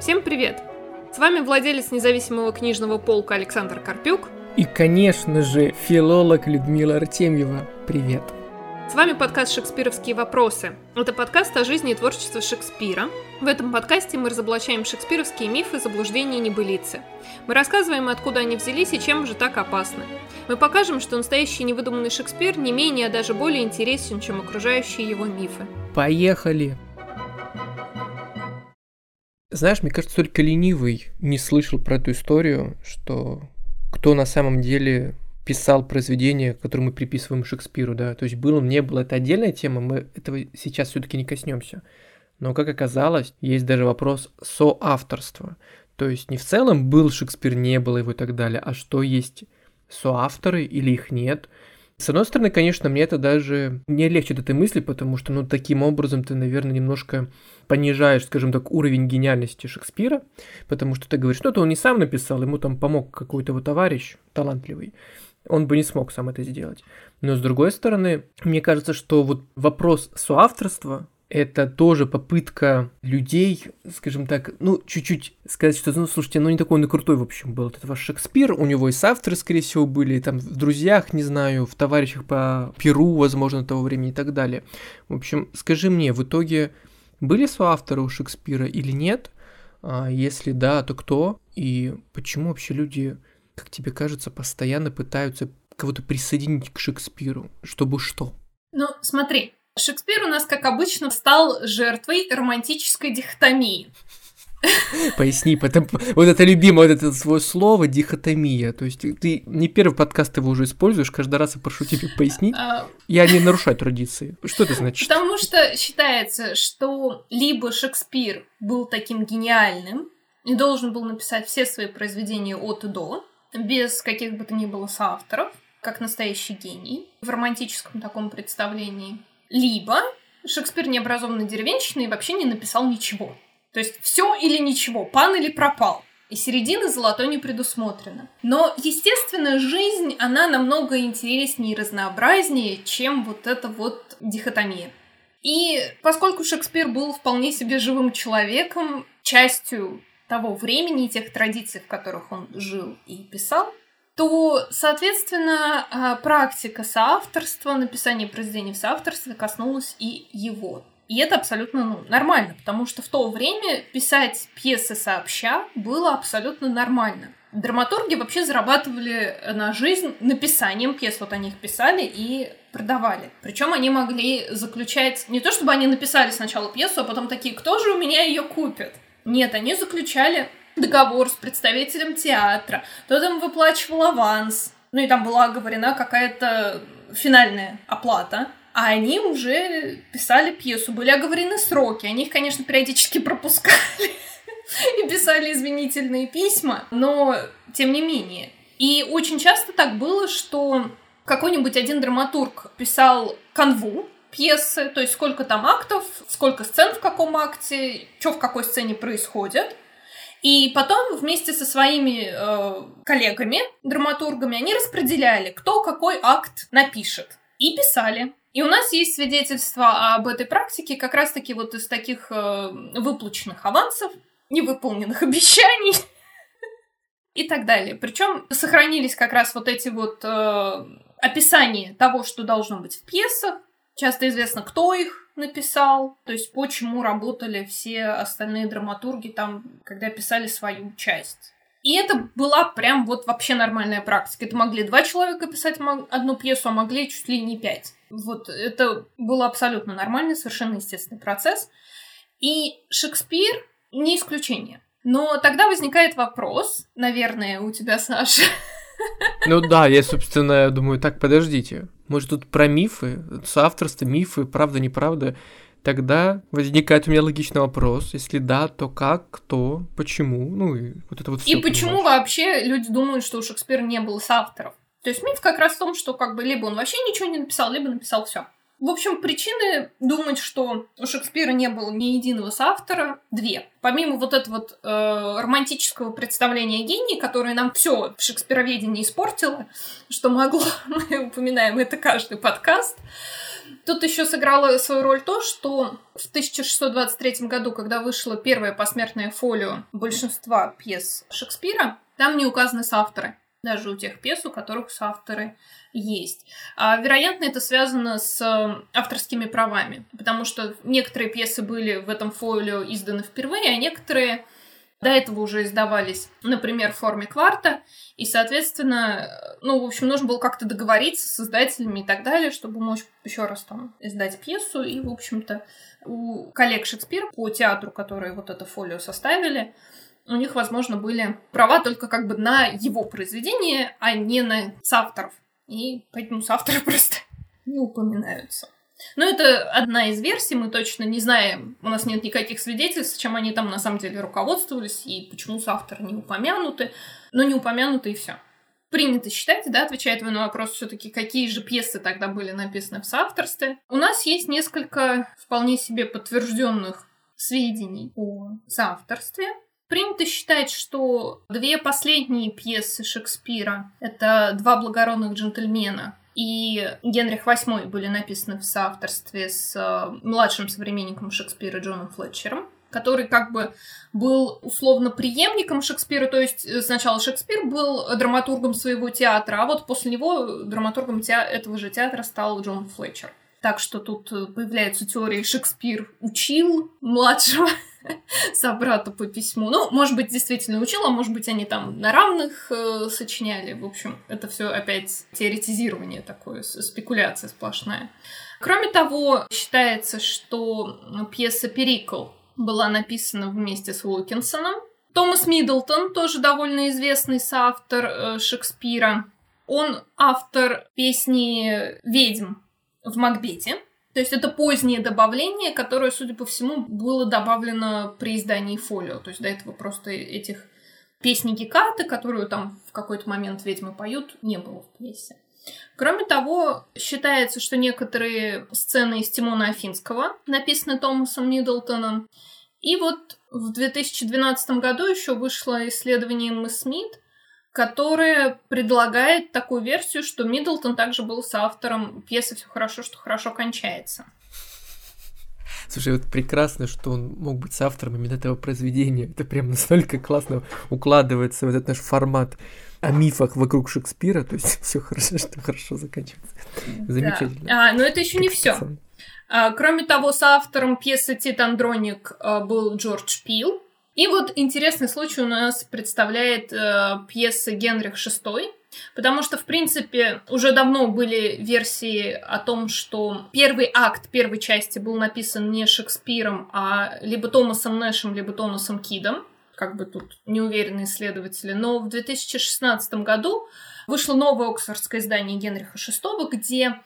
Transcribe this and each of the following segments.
Всем привет! С вами владелец независимого книжного полка Александр Карпюк. И, конечно же, филолог Людмила Артемьева. Привет! С вами подкаст «Шекспировские вопросы». Это подкаст о жизни и творчестве Шекспира. В этом подкасте мы разоблачаем шекспировские мифы, заблуждения и небылицы. Мы рассказываем, откуда они взялись и чем же так опасны. Мы покажем, что настоящий невыдуманный Шекспир не менее, а даже более интересен, чем окружающие его мифы. Поехали! Знаешь, мне кажется, только ленивый не слышал про эту историю, что кто на самом деле писал произведение, которое мы приписываем Шекспиру, да, то есть был он, не был, это отдельная тема, мы этого сейчас все-таки не коснемся. Но, как оказалось, есть даже вопрос соавторства. То есть не в целом был Шекспир, не было его и так далее, а что есть соавторы или их нет. С одной стороны, конечно, мне это даже не легче этой мысли, потому что, ну, таким образом ты, наверное, немножко понижаешь, скажем так, уровень гениальности Шекспира, потому что ты говоришь, ну, это он не сам написал, ему там помог какой-то его товарищ талантливый он бы не смог сам это сделать. Но с другой стороны, мне кажется, что вот вопрос соавторства это тоже попытка людей, скажем так, ну, чуть-чуть сказать, что, ну, слушайте, ну, не такой он и крутой, в общем, был. Это ваш Шекспир, у него и соавторы, скорее всего, были, там, в друзьях, не знаю, в товарищах по Перу, возможно, того времени и так далее. В общем, скажи мне, в итоге были соавторы у Шекспира или нет? А если да, то кто? И почему вообще люди как тебе кажется, постоянно пытаются кого-то присоединить к Шекспиру, чтобы что? Ну, смотри, Шекспир у нас, как обычно, стал жертвой романтической дихотомии. Поясни, потом, вот это любимое, вот это свое слово дихотомия. То есть ты не первый подкаст его уже используешь, каждый раз я прошу тебя пояснить. А, я не нарушаю традиции. Что это значит? Потому что считается, что либо Шекспир был таким гениальным и должен был написать все свои произведения от и до, без каких бы то ни было соавторов, как настоящий гений в романтическом таком представлении. Либо Шекспир необразованный деревенщина и вообще не написал ничего. То есть все или ничего, пан или пропал. И середины золотой не предусмотрено. Но, естественно, жизнь, она намного интереснее и разнообразнее, чем вот эта вот дихотомия. И поскольку Шекспир был вполне себе живым человеком, частью того времени и тех традиций, в которых он жил и писал, то, соответственно, а, практика соавторства, написания произведений в соавторстве коснулась и его. И это абсолютно ну, нормально, потому что в то время писать пьесы сообща было абсолютно нормально. Драматурги вообще зарабатывали на жизнь написанием пьес. Вот они их писали и продавали. Причем они могли заключать... Не то, чтобы они написали сначала пьесу, а потом такие, кто же у меня ее купит? Нет, они заключали договор с представителем театра, тот им выплачивал аванс, ну и там была оговорена какая-то финальная оплата, а они уже писали пьесу, были оговорены сроки, они их, конечно, периодически пропускали и писали извинительные письма, но тем не менее. И очень часто так было, что какой-нибудь один драматург писал канву, пьесы, то есть сколько там актов, сколько сцен в каком акте, что в какой сцене происходит. И потом вместе со своими э, коллегами, драматургами, они распределяли, кто какой акт напишет. И писали. И у нас есть свидетельства об этой практике как раз-таки вот из таких э, выплаченных авансов, невыполненных обещаний и так далее. Причем сохранились как раз вот эти вот э, описания того, что должно быть в пьесах, Часто известно, кто их написал, то есть почему работали все остальные драматурги там, когда писали свою часть. И это была прям вот вообще нормальная практика. Это могли два человека писать одну пьесу, а могли чуть ли не пять. Вот это был абсолютно нормальный, совершенно естественный процесс. И Шекспир не исключение. Но тогда возникает вопрос, наверное, у тебя, Саша. Ну да, я, собственно, думаю, так, подождите. Может, тут про мифы, соавторство, мифы, правда, неправда. Тогда возникает у меня логичный вопрос. Если да, то как, кто, почему? Ну и вот это вот все. И почему вообще люди думают, что у Шекспира не было соавторов? То есть миф как раз в том, что как бы либо он вообще ничего не написал, либо написал все. В общем, причины думать, что у Шекспира не было ни единого соавтора, две. Помимо вот этого вот э, романтического представления гении, которое нам все в шекспироведении испортило, что могло, мы упоминаем это каждый подкаст, Тут еще сыграло свою роль то, что в 1623 году, когда вышло первое посмертное фолио большинства пьес Шекспира, там не указаны соавторы даже у тех пьес, у которых соавторы есть. А, вероятно, это связано с э, авторскими правами, потому что некоторые пьесы были в этом фолио изданы впервые, а некоторые до этого уже издавались, например, в форме кварта, и, соответственно, ну, в общем, нужно было как-то договориться с издателями и так далее, чтобы мочь еще раз там издать пьесу, и, в общем-то, у коллег Шекспира по театру, которые вот это фолио составили, у них, возможно, были права только как бы на его произведение, а не на соавторов. И поэтому соавторы просто не упоминаются. Но это одна из версий, мы точно не знаем, у нас нет никаких свидетельств, чем они там на самом деле руководствовались и почему соавторы не упомянуты, но не упомянуты и все. Принято считать, да, отвечает вы на вопрос все-таки, какие же пьесы тогда были написаны в соавторстве. У нас есть несколько вполне себе подтвержденных сведений о соавторстве. Принято считать, что две последние пьесы Шекспира — это «Два благородных джентльмена», и Генрих VIII были написаны в соавторстве с э, младшим современником Шекспира Джоном Флетчером который как бы был условно преемником Шекспира, то есть э, сначала Шекспир был драматургом своего театра, а вот после него драматургом те... этого же театра стал Джон Флетчер. Так что тут э, появляются теории Шекспир учил младшего собрата по письму. Ну, может быть, действительно учил, а может быть, они там на равных э, сочиняли. В общем, это все опять теоретизирование такое, спекуляция сплошная. Кроме того, считается, что пьеса «Перикл» была написана вместе с Уилкинсоном. Томас Миддлтон, тоже довольно известный соавтор э, Шекспира, он автор песни «Ведьм» в Макбете. То есть это позднее добавление, которое, судя по всему, было добавлено при издании фолио. То есть до этого просто этих песни Гекаты, которую там в какой-то момент ведьмы поют, не было в пьесе. Кроме того, считается, что некоторые сцены из Тимона Афинского написаны Томасом Миддлтоном. И вот в 2012 году еще вышло исследование Мисс Смит, которая предлагает такую версию, что Миддлтон также был соавтором пьесы «Все хорошо, что хорошо кончается». Слушай, вот прекрасно, что он мог быть соавтором именно этого произведения. Это прям настолько классно укладывается в этот наш формат о мифах вокруг Шекспира. То есть все хорошо, что хорошо заканчивается. Замечательно. Да. А, но это еще не все. А, кроме того, соавтором пьесы «Тит Андроник» а, был Джордж Пил, и вот интересный случай у нас представляет э, пьеса Генрих VI, потому что, в принципе, уже давно были версии о том, что первый акт первой части был написан не Шекспиром, а либо Томасом Нэшем, либо Томасом Кидом, как бы тут неуверенные исследователи, но в 2016 году вышло новое оксфордское издание Генриха VI, где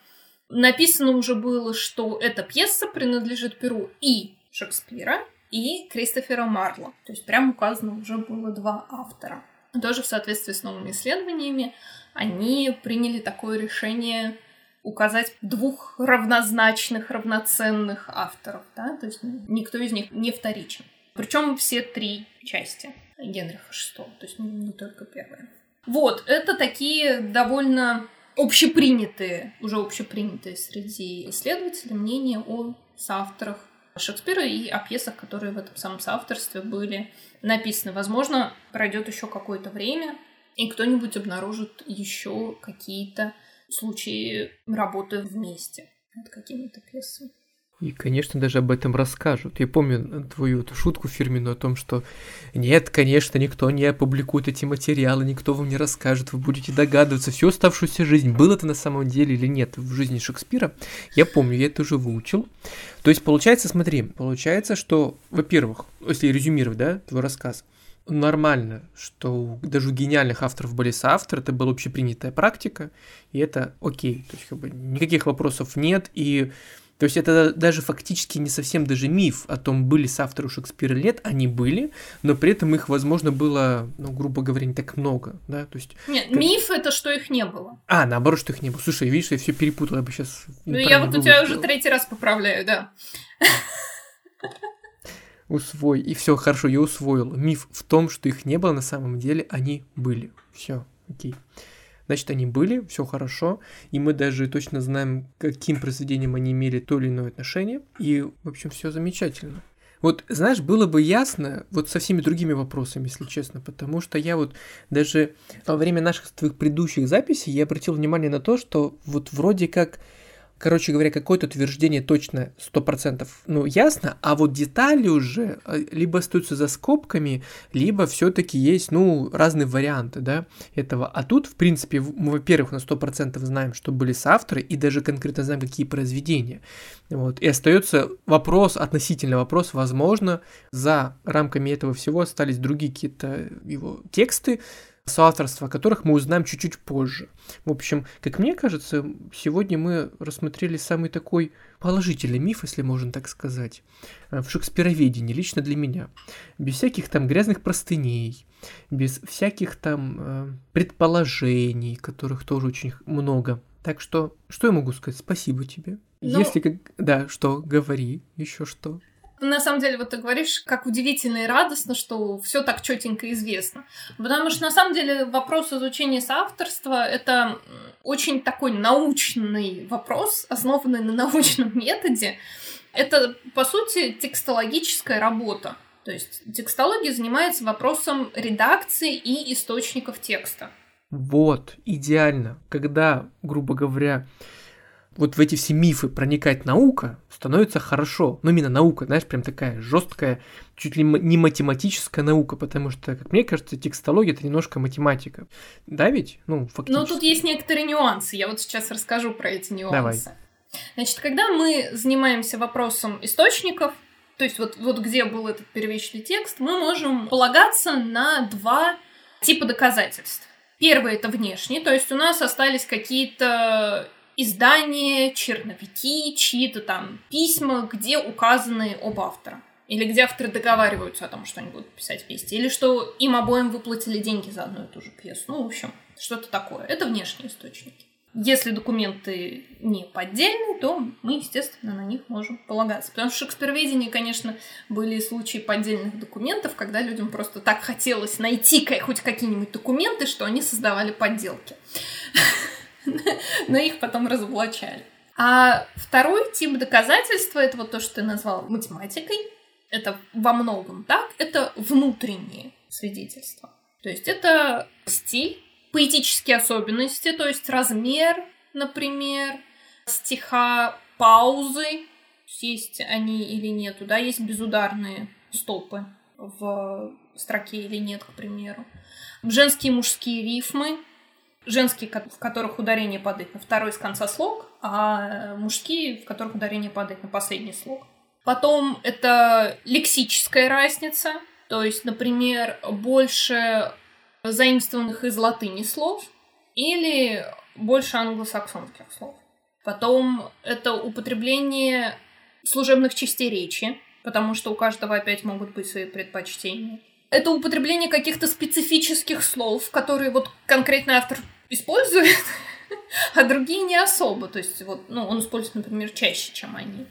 написано уже было, что эта пьеса принадлежит Перу и Шекспира, и Кристофера Марло. То есть прям указано уже было два автора. Тоже в соответствии с новыми исследованиями они приняли такое решение указать двух равнозначных, равноценных авторов, да, то есть никто из них не вторичен. Причем все три части Генриха VI, то есть не только первая. Вот, это такие довольно общепринятые, уже общепринятые среди исследователей мнения о соавторах Шекспира и о пьесах, которые в этом самом соавторстве были написаны. Возможно, пройдет еще какое-то время, и кто-нибудь обнаружит еще какие-то случаи работы вместе над какими-то пьесами. И, конечно, даже об этом расскажут. Я помню твою эту шутку фирменную о том, что нет, конечно, никто не опубликует эти материалы, никто вам не расскажет, вы будете догадываться всю оставшуюся жизнь, было это на самом деле или нет в жизни Шекспира. Я помню, я это уже выучил. То есть, получается, смотри, получается, что, во-первых, если резюмировать, да, твой рассказ, нормально, что даже у гениальных авторов были соавторы, это была общепринятая практика, и это окей, то есть как бы никаких вопросов нет, и то есть это даже фактически не совсем даже миф о том, были соавторы у Шекспира лет, они были, но при этом их, возможно, было, ну, грубо говоря, не так много, да, то есть... Нет, как... миф это что их не было. А, наоборот, что их не было. Слушай, видишь, я все перепутал, я бы сейчас... Ну, я вот у тебя уже третий раз поправляю, да. Усвой. И все, хорошо, я усвоил. Миф в том, что их не было на самом деле, они были. Все, окей. Значит, они были, все хорошо, и мы даже точно знаем, каким произведением они имели то или иное отношение, и, в общем, все замечательно. Вот, знаешь, было бы ясно вот со всеми другими вопросами, если честно, потому что я вот даже во время наших твоих предыдущих записей я обратил внимание на то, что вот вроде как короче говоря, какое-то утверждение точно 100% ну, ясно, а вот детали уже э, либо остаются за скобками, либо все таки есть, ну, разные варианты, да, этого. А тут, в принципе, мы, во-первых, на 100% знаем, что были соавторы, и даже конкретно знаем, какие произведения. Вот. И остается вопрос, относительно вопрос, возможно, за рамками этого всего остались другие какие-то его тексты, соавторства которых мы узнаем чуть-чуть позже. В общем, как мне кажется, сегодня мы рассмотрели самый такой положительный миф, если можно так сказать, э, в шекспироведении, лично для меня. Без всяких там грязных простыней, без всяких там э, предположений, которых тоже очень много. Так что, что я могу сказать? Спасибо тебе. Ну... Если как... Да, что, говори, еще что. На самом деле, вот ты говоришь, как удивительно и радостно, что все так четенько известно. Потому что на самом деле вопрос изучения соавторства это очень такой научный вопрос, основанный на научном методе. Это, по сути, текстологическая работа. То есть текстология занимается вопросом редакции и источников текста. Вот, идеально. Когда, грубо говоря, вот в эти все мифы проникать наука, становится хорошо. Ну, именно наука, знаешь, прям такая жесткая, чуть ли не математическая наука, потому что, как мне кажется, текстология это немножко математика. Да ведь? Ну, фактически. Но тут есть некоторые нюансы. Я вот сейчас расскажу про эти нюансы. Давай. Значит, когда мы занимаемся вопросом источников, то есть вот, вот где был этот первичный текст, мы можем полагаться на два типа доказательств. Первый это внешний, то есть у нас остались какие-то издания, черновики, чьи-то там письма, где указаны оба автора. Или где авторы договариваются о том, что они будут писать вместе. Или что им обоим выплатили деньги за одну и ту же пьесу. Ну, в общем, что-то такое. Это внешние источники. Если документы не поддельные, то мы, естественно, на них можем полагаться. Потому что в шекспироведении, конечно, были случаи поддельных документов, когда людям просто так хотелось найти хоть какие-нибудь документы, что они создавали подделки. но их потом разоблачали. А второй тип доказательства, это вот то, что ты назвал математикой, это во многом так, это внутренние свидетельства. То есть это стиль, поэтические особенности, то есть размер, например, стиха, паузы, есть они или нету, да, есть безударные стопы в строке или нет, к примеру. Женские и мужские рифмы, женские, в которых ударение падает на второй с конца слог, а мужские, в которых ударение падает на последний слог. Потом это лексическая разница, то есть, например, больше заимствованных из латыни слов или больше англосаксонских слов. Потом это употребление служебных частей речи, потому что у каждого опять могут быть свои предпочтения. Это употребление каких-то специфических слов, которые вот конкретный автор использует, а другие не особо. То есть, вот, ну, он использует, например, чаще, чем они.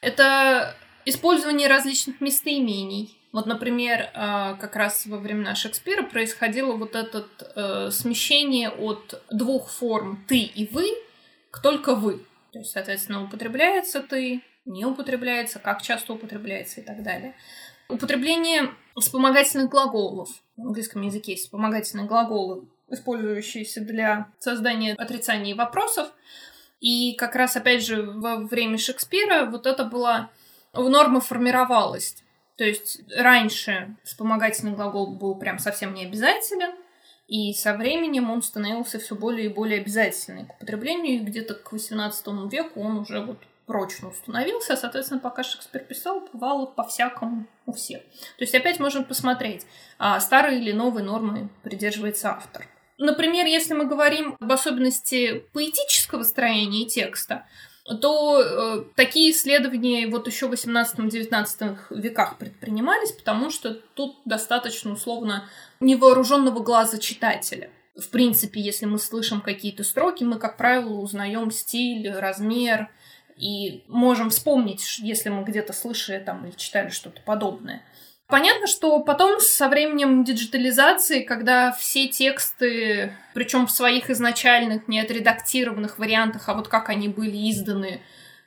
Это использование различных местоимений. Вот, например, а, как раз во времена Шекспира происходило вот это э, смещение от двух форм «ты» и «вы» к только «вы». То есть, соответственно, употребляется «ты», не употребляется, как часто употребляется и так далее. Употребление вспомогательных глаголов. В английском языке есть вспомогательные глаголы использующиеся для создания отрицаний вопросов. И как раз, опять же, во время Шекспира вот это была норма формировалась. То есть раньше вспомогательный глагол был прям совсем не обязателен, и со временем он становился все более и более обязательным к употреблению, и где-то к XVIII веку он уже вот прочно установился, соответственно, пока Шекспир писал, бывало по-всякому у всех. То есть опять можем посмотреть, а старые или новые нормы придерживается автор. Например, если мы говорим об особенности поэтического строения текста, то э, такие исследования вот еще в 18-19 веках предпринимались, потому что тут достаточно условно невооруженного глаза читателя. В принципе, если мы слышим какие-то строки, мы, как правило, узнаем стиль, размер и можем вспомнить, если мы где-то слышали там или читали что-то подобное. Понятно, что потом со временем диджитализации, когда все тексты, причем в своих изначальных, не отредактированных вариантах, а вот как они были изданы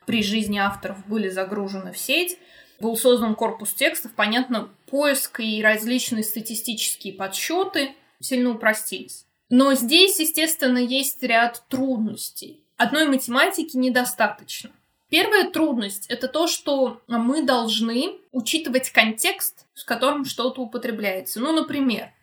при жизни авторов, были загружены в сеть, был создан корпус текстов, понятно, поиск и различные статистические подсчеты сильно упростились. Но здесь, естественно, есть ряд трудностей. Одной математики недостаточно. Первая трудность — это то, что мы должны учитывать контекст, с которым что-то употребляется. Ну, например,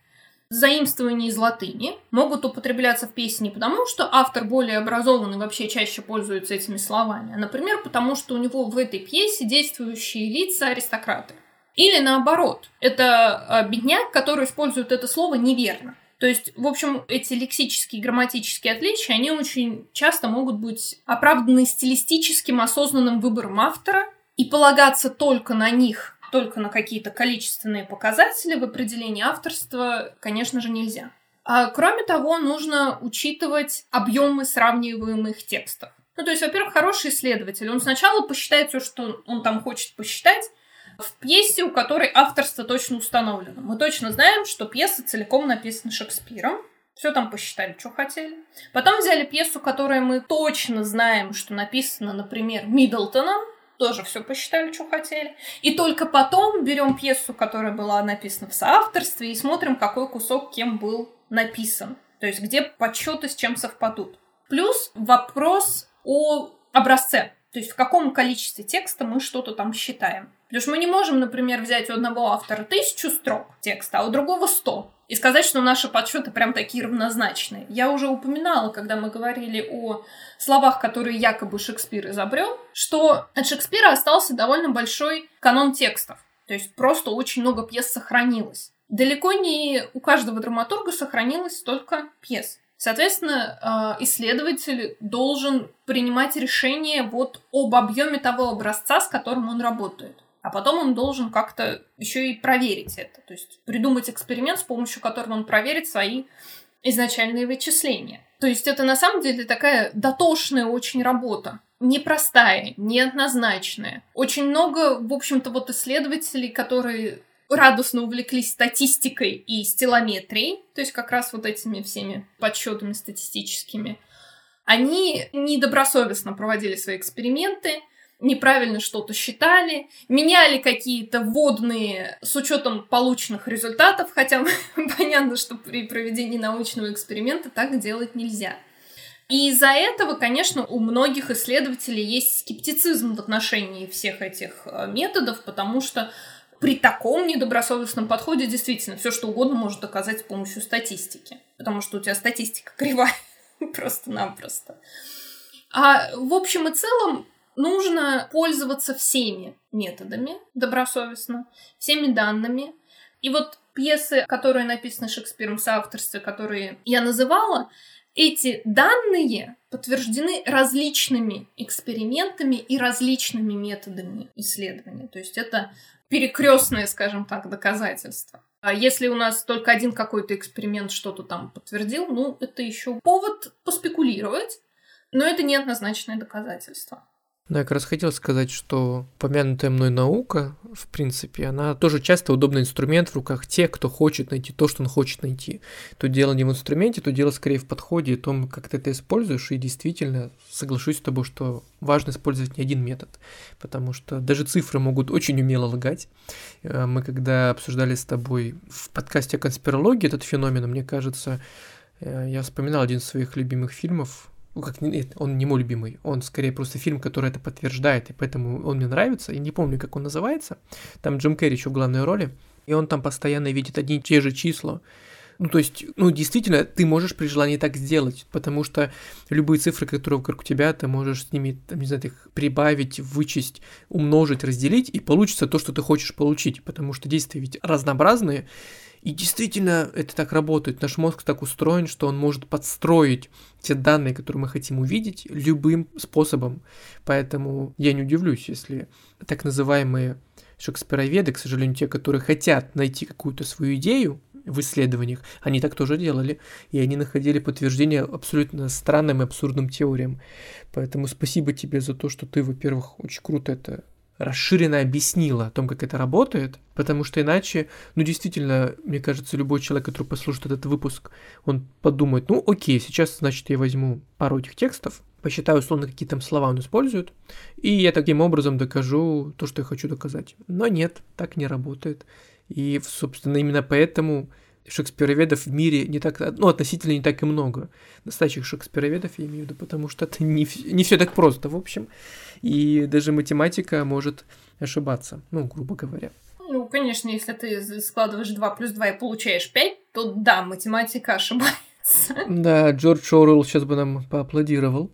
заимствования из латыни могут употребляться в песне не потому, что автор более образованный вообще чаще пользуется этими словами, а, например, потому что у него в этой пьесе действующие лица аристократы. Или наоборот, это а, бедняк, который использует это слово неверно. То есть, в общем, эти лексические и грамматические отличия, они очень часто могут быть оправданы стилистическим осознанным выбором автора, и полагаться только на них, только на какие-то количественные показатели в определении авторства, конечно же, нельзя. А кроме того, нужно учитывать объемы сравниваемых текстов. Ну, то есть, во-первых, хороший исследователь, он сначала посчитает все, что он там хочет посчитать, в пьесе, у которой авторство точно установлено. Мы точно знаем, что пьеса целиком написана Шекспиром. Все там посчитали, что хотели. Потом взяли пьесу, которую мы точно знаем, что написана, например, Миддлтоном. Тоже все посчитали, что хотели. И только потом берем пьесу, которая была написана в соавторстве, и смотрим, какой кусок кем был написан. То есть где подсчеты с чем совпадут. Плюс вопрос о образце. То есть в каком количестве текста мы что-то там считаем. Потому что мы не можем, например, взять у одного автора тысячу строк текста, а у другого сто. И сказать, что наши подсчеты прям такие равнозначные. Я уже упоминала, когда мы говорили о словах, которые якобы Шекспир изобрел, что от Шекспира остался довольно большой канон текстов. То есть просто очень много пьес сохранилось. Далеко не у каждого драматурга сохранилось столько пьес. Соответственно, э, исследователь должен принимать решение вот об объеме того образца, с которым он работает. А потом он должен как-то еще и проверить это. То есть придумать эксперимент, с помощью которого он проверит свои изначальные вычисления. То есть это на самом деле такая дотошная очень работа. Непростая, неоднозначная. Очень много, в общем-то, вот исследователей, которые радостно увлеклись статистикой и стилометрией, то есть как раз вот этими всеми подсчетами статистическими, они недобросовестно проводили свои эксперименты, неправильно что-то считали, меняли какие-то вводные с учетом полученных результатов, хотя понятно, что при проведении научного эксперимента так делать нельзя. И из-за этого, конечно, у многих исследователей есть скептицизм в отношении всех этих э, методов, потому что при таком недобросовестном подходе действительно все что угодно может доказать с помощью статистики. Потому что у тебя статистика кривая просто-напросто. А в общем и целом нужно пользоваться всеми методами добросовестно, всеми данными. И вот пьесы, которые написаны Шекспиром в соавторстве, которые я называла, эти данные подтверждены различными экспериментами и различными методами исследования. То есть это перекрестное, скажем так, доказательство. А если у нас только один какой-то эксперимент что-то там подтвердил, ну, это еще повод поспекулировать, но это не однозначное доказательство. Да, я как раз хотел сказать, что помянутая мной наука, в принципе, она тоже часто удобный инструмент в руках тех, кто хочет найти то, что он хочет найти. То дело не в инструменте, то дело скорее в подходе и том, как ты это используешь. И действительно, соглашусь с тобой, что важно использовать не один метод, потому что даже цифры могут очень умело лагать. Э, мы когда обсуждали с тобой в подкасте о конспирологии этот феномен, мне кажется, э, я вспоминал один из своих любимых фильмов, ну, как нет, он не мой любимый, он скорее просто фильм, который это подтверждает, и поэтому он мне нравится. Я не помню, как он называется. Там Джим Керри еще в главной роли, и он там постоянно видит одни и те же числа. Ну, то есть, ну, действительно, ты можешь при желании так сделать, потому что любые цифры, которые вокруг тебя, ты можешь с ними, там, не знаю, их прибавить, вычесть, умножить, разделить, и получится то, что ты хочешь получить, потому что действия ведь разнообразные, и действительно это так работает. Наш мозг так устроен, что он может подстроить те данные, которые мы хотим увидеть, любым способом. Поэтому я не удивлюсь, если так называемые шекспироведы, к сожалению, те, которые хотят найти какую-то свою идею в исследованиях, они так тоже делали, и они находили подтверждение абсолютно странным и абсурдным теориям. Поэтому спасибо тебе за то, что ты, во-первых, очень круто это расширенно объяснила о том, как это работает, потому что иначе, ну, действительно, мне кажется, любой человек, который послушает этот выпуск, он подумает, ну, окей, сейчас, значит, я возьму пару этих текстов, посчитаю, условно, какие там слова он использует, и я таким образом докажу то, что я хочу доказать. Но нет, так не работает. И, собственно, именно поэтому шекспироведов в мире не так, ну, относительно не так и много. Настоящих шекспироведов я имею в виду, потому что это не, не все так просто, в общем. И даже математика может ошибаться, ну, грубо говоря. Ну, конечно, если ты складываешь 2 плюс 2 и получаешь 5, то да, математика ошибается. Да, Джордж Орвелл сейчас бы нам поаплодировал.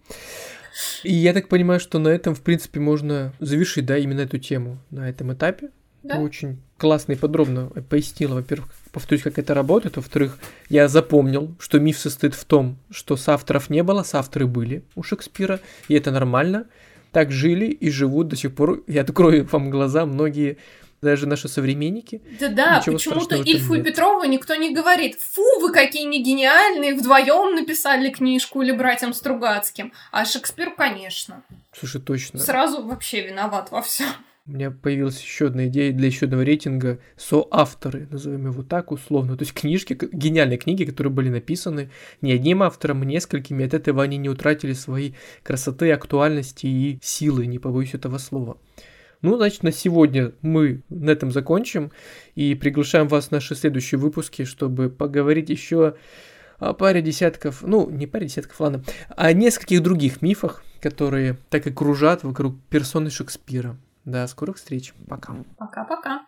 И я так понимаю, что на этом, в принципе, можно завершить, да, именно эту тему на этом этапе. Да? Ты очень классно и подробно пояснила, во-первых, повторюсь, как это работает, во-вторых, я запомнил, что миф состоит в том, что соавторов не было, соавторы были у Шекспира, и это нормально. Так жили и живут до сих пор. Я открою вам глаза, многие даже наши современники. Да-да, почему-то Ильфу и Петрову никто не говорит, фу, вы какие не гениальные, вдвоем написали книжку или братьям Стругацким. А Шекспир, конечно. Слушай, точно. Сразу вообще виноват во всем. У меня появилась еще одна идея для еще одного рейтинга соавторы, назовем его так условно. То есть книжки, гениальные книги, которые были написаны не одним автором, а несколькими. От этого они не утратили своей красоты, актуальности и силы, не побоюсь этого слова. Ну, значит, на сегодня мы на этом закончим и приглашаем вас в наши следующие выпуски, чтобы поговорить еще о паре десятков, ну, не паре десятков, ладно, о нескольких других мифах, которые так и кружат вокруг персоны Шекспира. До скорых встреч. Пока. Пока-пока.